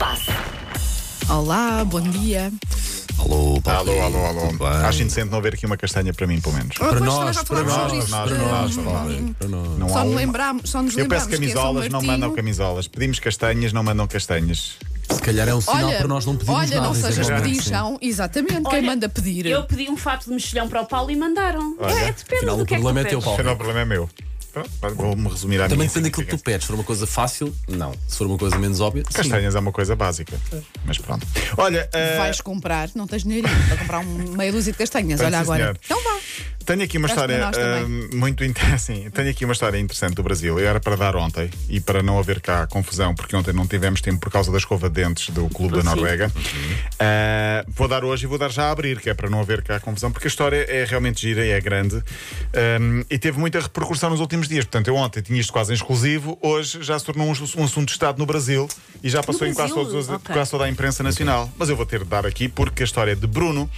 passe. Olá, bom dia. Alô, Paulo. Alô, alô, alô. Tudo bem? Acho indecente não haver aqui uma castanha para mim, pelo menos. Oh, Para pois, nós, também já para falámos nós, sobre isto. nós, Para nós, Não, Paulo, para nós. Não Só, há uma. só nos Eu lembramos peço que é São camisolas, não Martinho. mandam camisolas. Pedimos castanhas, não mandam castanhas. Se calhar é um sinal Olha, para nós não pedirmos olha nada. não sejas exatamente. pedichão. Exatamente, quem Olha, manda pedir. Eu pedi um fato de mexilhão para o Paulo e mandaram. Olha, é, depende afinal, do o que é que tu problema é teu, pedes. Paulo. Afinal, o problema é meu. Vou-me resumir à Também depende daquilo que tu pedes. Se for uma coisa fácil, não. Se for uma coisa menos óbvia, sim. Castanhas é uma coisa básica. Mas pronto. Olha, eh, Vais comprar, não tens dinheiro para comprar um, meia dúzia de castanhas. Olha agora. senhor. Então vá. Tenho aqui uma história eh, muito interessante. Tenho aqui uma história interessante do Brasil. Eu era para dar ontem e para não haver cá confusão, porque ontem não tivemos tempo por causa da escova de dentes do Clube da. Noruega. Eh, vou dar hoje e vou dar já a abrir, que é para não haver cá confusão, porque a história é realmente gira e é grande Um, e teve muita repercussão nos últimos dias. Portanto, eu ontem tinha isto quase em exclusivo, hoje já se tornou um, um assunto de Estado no Brasil e já passou em quase, todos os- Ok. quase toda a imprensa nacional. Mas eu vou ter de dar aqui porque a história de Bruno,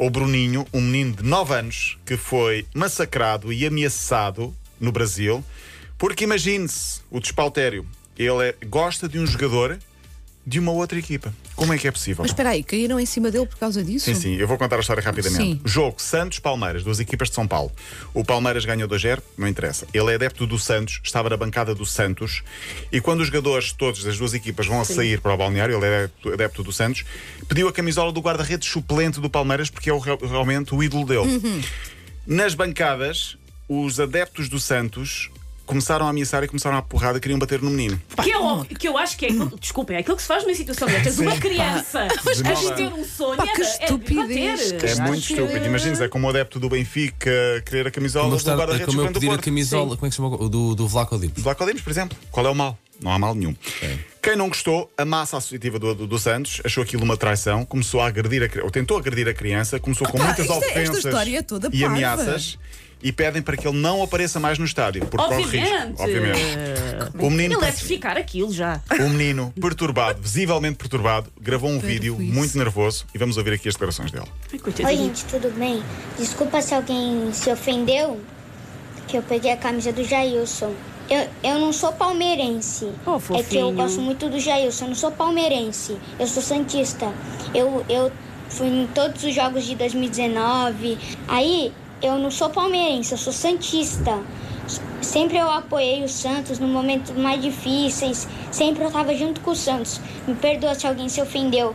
ou Bruninho, um menino de 9 anos que foi massacrado e ameaçado no Brasil, porque imagine-se o despautério. Ele é- gosta de um jogador de uma outra equipa. Como é que é possível? Mas espera aí, caíram em cima dele por causa disso? Sim, sim, eu vou contar a história rapidamente. Sim. Jogo Santos-Palmeiras, duas equipas de São Paulo. O Palmeiras ganhou 2-0, não interessa. Ele é adepto do Santos, estava na bancada do Santos, e quando os jogadores todos das duas equipas vão a sair para o balneário, ele é adepto, do Santos, pediu a camisola do guarda-redes suplente do Palmeiras, porque é o real- realmente o ídolo dele. Uhum. Nas bancadas, os adeptos do Santos começaram a ameaçar e começaram a porrada e queriam bater no menino. Que, é óbvio- que eu acho que é aquilo, desculpem, é aquilo que se faz numa situação destas. Uma criança a ter um sonho Pá, que é, é estupidez. bater. É muito que- estúpido. Imagina, é como o adepto do Benfica querer a camisola do estar, guarda-redes como eu pedir a Porto. camisola, como é que se chama? o- Do, do Vlaco Dimos. Lá Dimos, por exemplo. Qual é o mal? Não há mal nenhum. Quem não gostou, a massa associativa do, do, do Santos achou aquilo uma traição, começou a agredir a, cri- ou tentou agredir a criança, começou com Opa, muitas isto é- esta ofensas história é toda e parva. ameaças e pedem para que ele não apareça mais no estádio, porque corre Obviamente. risco. Obviamente. O menino, Ele deve ficar aquilo já. o menino, perturbado, visivelmente perturbado, gravou um vídeo muito nervoso e vamos ouvir aqui as declarações dele. Ai, Oi, coitadinho. gente, tudo bem? Desculpa se alguém se ofendeu, que eu peguei a camisa do Jailson. Eu, eu não sou palmeirense. Oh, é que eu fofinho. gosto muito do Jailson. Eu não sou palmeirense. Eu sou santista. Eu, eu fui em todos os jogos de 2019. Aí, eu não sou palmeirense, eu sou santista. Sempre eu apoiei o Santos no momentos mais difíceis. Sempre eu tava junto com o Santos. Me perdoa se alguém se ofendeu.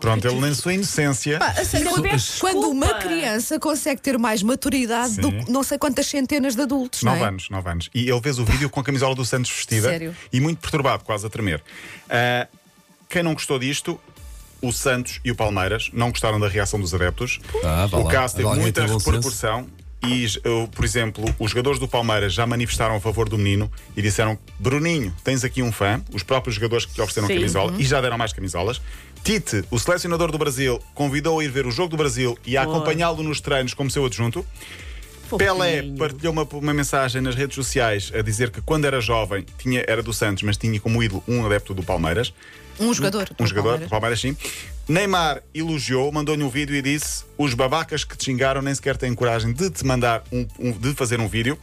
Pronto, ele na sua inocência. Pá, Não quando, uma criança consegue ter mais maturidade do Sim. que não sei quantas centenas de adultos, não Nove é? anos, nove anos. E ele fez o vídeo com a camisola do Santos vestida Sério? e muito perturbado, quase a tremer. Ah, quem não gostou disto, o Santos e o Palmeiras, não gostaram da reação dos adeptos. Ah, o caso teve muita repercussão. E, por exemplo, os jogadores do Palmeiras já manifestaram a favor do menino e disseram: Bruninho, tens aqui um fã. Os próprios jogadores que lhe ofereceram Sim. camisola e já deram mais camisolas. Tite, o selecionador do Brasil, convidou a ir ver o jogo do Brasil e a acompanhá-lo nos treinos como seu adjunto. Pelé Fofinho. partilhou uma, uma mensagem nas redes sociais a dizer que quando era jovem tinha, era do Santos, mas tinha como ídolo um adepto do Palmeiras. Um jogador. Um do jogador do Palmeiras. Palmeiras, sim. Neymar elogiou, mandou-lhe um vídeo e disse: Os babacas que te xingaram nem sequer têm coragem de te mandar um, um- de fazer um vídeo.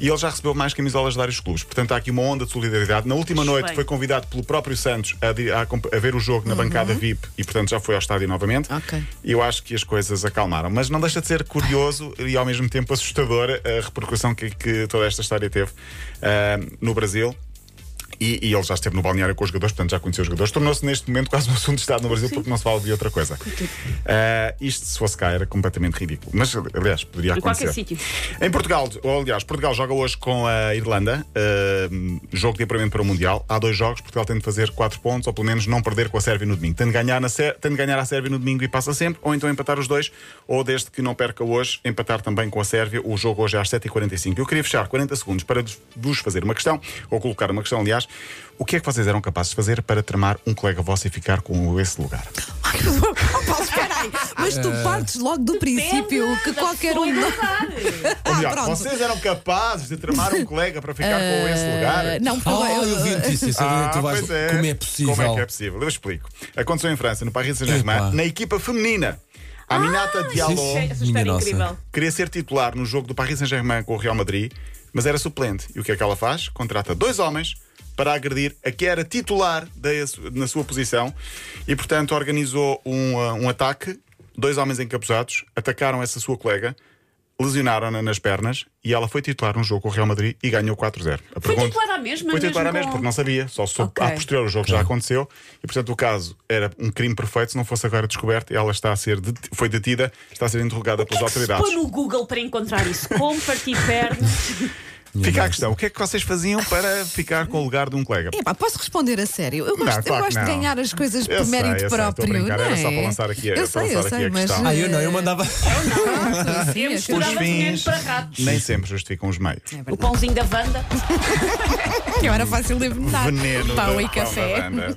E ele já recebeu mais camisolas de vários clubes. Portanto, há aqui uma onda de solidariedade. Na última Acho noite bem. foi convidado pelo próprio Santos a, a a ver o jogo na bancada VIP e, portanto, já foi ao estádio novamente. Ok. E eu acho que as coisas acalmaram. Mas não deixa de ser curioso e ao mesmo tempo assustadora a repercussão que, que toda esta história teve ah, no Brasil. E, e ele já esteve no balneário com os jogadores, portanto já conheceu os jogadores. Tornou-se neste momento quase um assunto de Estado no Brasil porque não se fala de outra coisa. Ah, isto, se fosse cá, era completamente ridículo. Mas, aliás, poderia Em acontecer. qualquer sítio. Em Portugal, ou, aliás, Portugal joga hoje com a Irlanda, ah, jogo de apuramento para o Mundial. Há dois jogos, Portugal tem de fazer 4 pontos, ou pelo menos não perder com a Sérvia no domingo. Tem de ganhar, na Sé- tem de ganhar a Sérvia no domingo e passa sempre, ou então empatar os dois, ou desde que não perca hoje, empatar também com a Sérvia. O jogo hoje é às 7h45. Eu queria fechar 40 segundos para vos fazer uma questão, ou colocar uma questão, aliás. O que é que vocês eram capazes de fazer para tramar um colega vosso e ficar com esse lugar? Ai, oh, Paulo, espera aí. Mas tu partes logo do princípio que da qualquer um. igualdade. Ou melhor, Ah, pronto. vocês eram capazes de tramar um colega para ficar com esse lugar? Ah, Não, porque Ah, eu- vi notícias. Ah, tu vais... pois é. Como é possível? Como é que é possível? Eu explico. Aconteceu em França, no Paris Saint-Germain, Epá. na equipa feminina. A Diallo Essa Minha história é nossa. incrível. queria ser titular no jogo do Paris Saint-Germain com o Real Madrid, mas era suplente. E o que é que ela faz? Contrata dois homens, para agredir a que era titular da, na sua posição e, portanto, organizou um, uh, um ataque. Dois homens encapuzados atacaram essa sua colega, lesionaram-na nas pernas e ela foi titular um jogo com o Real Madrid e ganhou 4-0. A Foi pergunta- titular à mesma, Foi titular à mesmo mesma, porque não sabia. Só soube Ok. a posterior o jogo já aconteceu e, portanto, o caso era um crime perfeito se não fosse agora descoberto. Ela está a ser det- foi detida, está a ser interrogada pelas O que é que se autoridades. põe no Google para encontrar isso? Como partir pernas? Fica a questão: o que é que vocês faziam para ficar com o lugar de um colega? Epá, posso responder a sério? Eu gosto, Não, eu claro que gosto de não. ganhar as coisas Eu por sei, mérito eu sei, estou a próprio. brincar, não era é? só para lançar aqui a- eu para sei, eu lançar aqui sei, a mas. questão. Ah, eu não, eu mandava. Pronto, sim, Eu é misturava para ratos. nem sempre justificam os meios. O pãozinho da Wanda. que era fácil de inventar. Veneno Pão da- e café. da banda.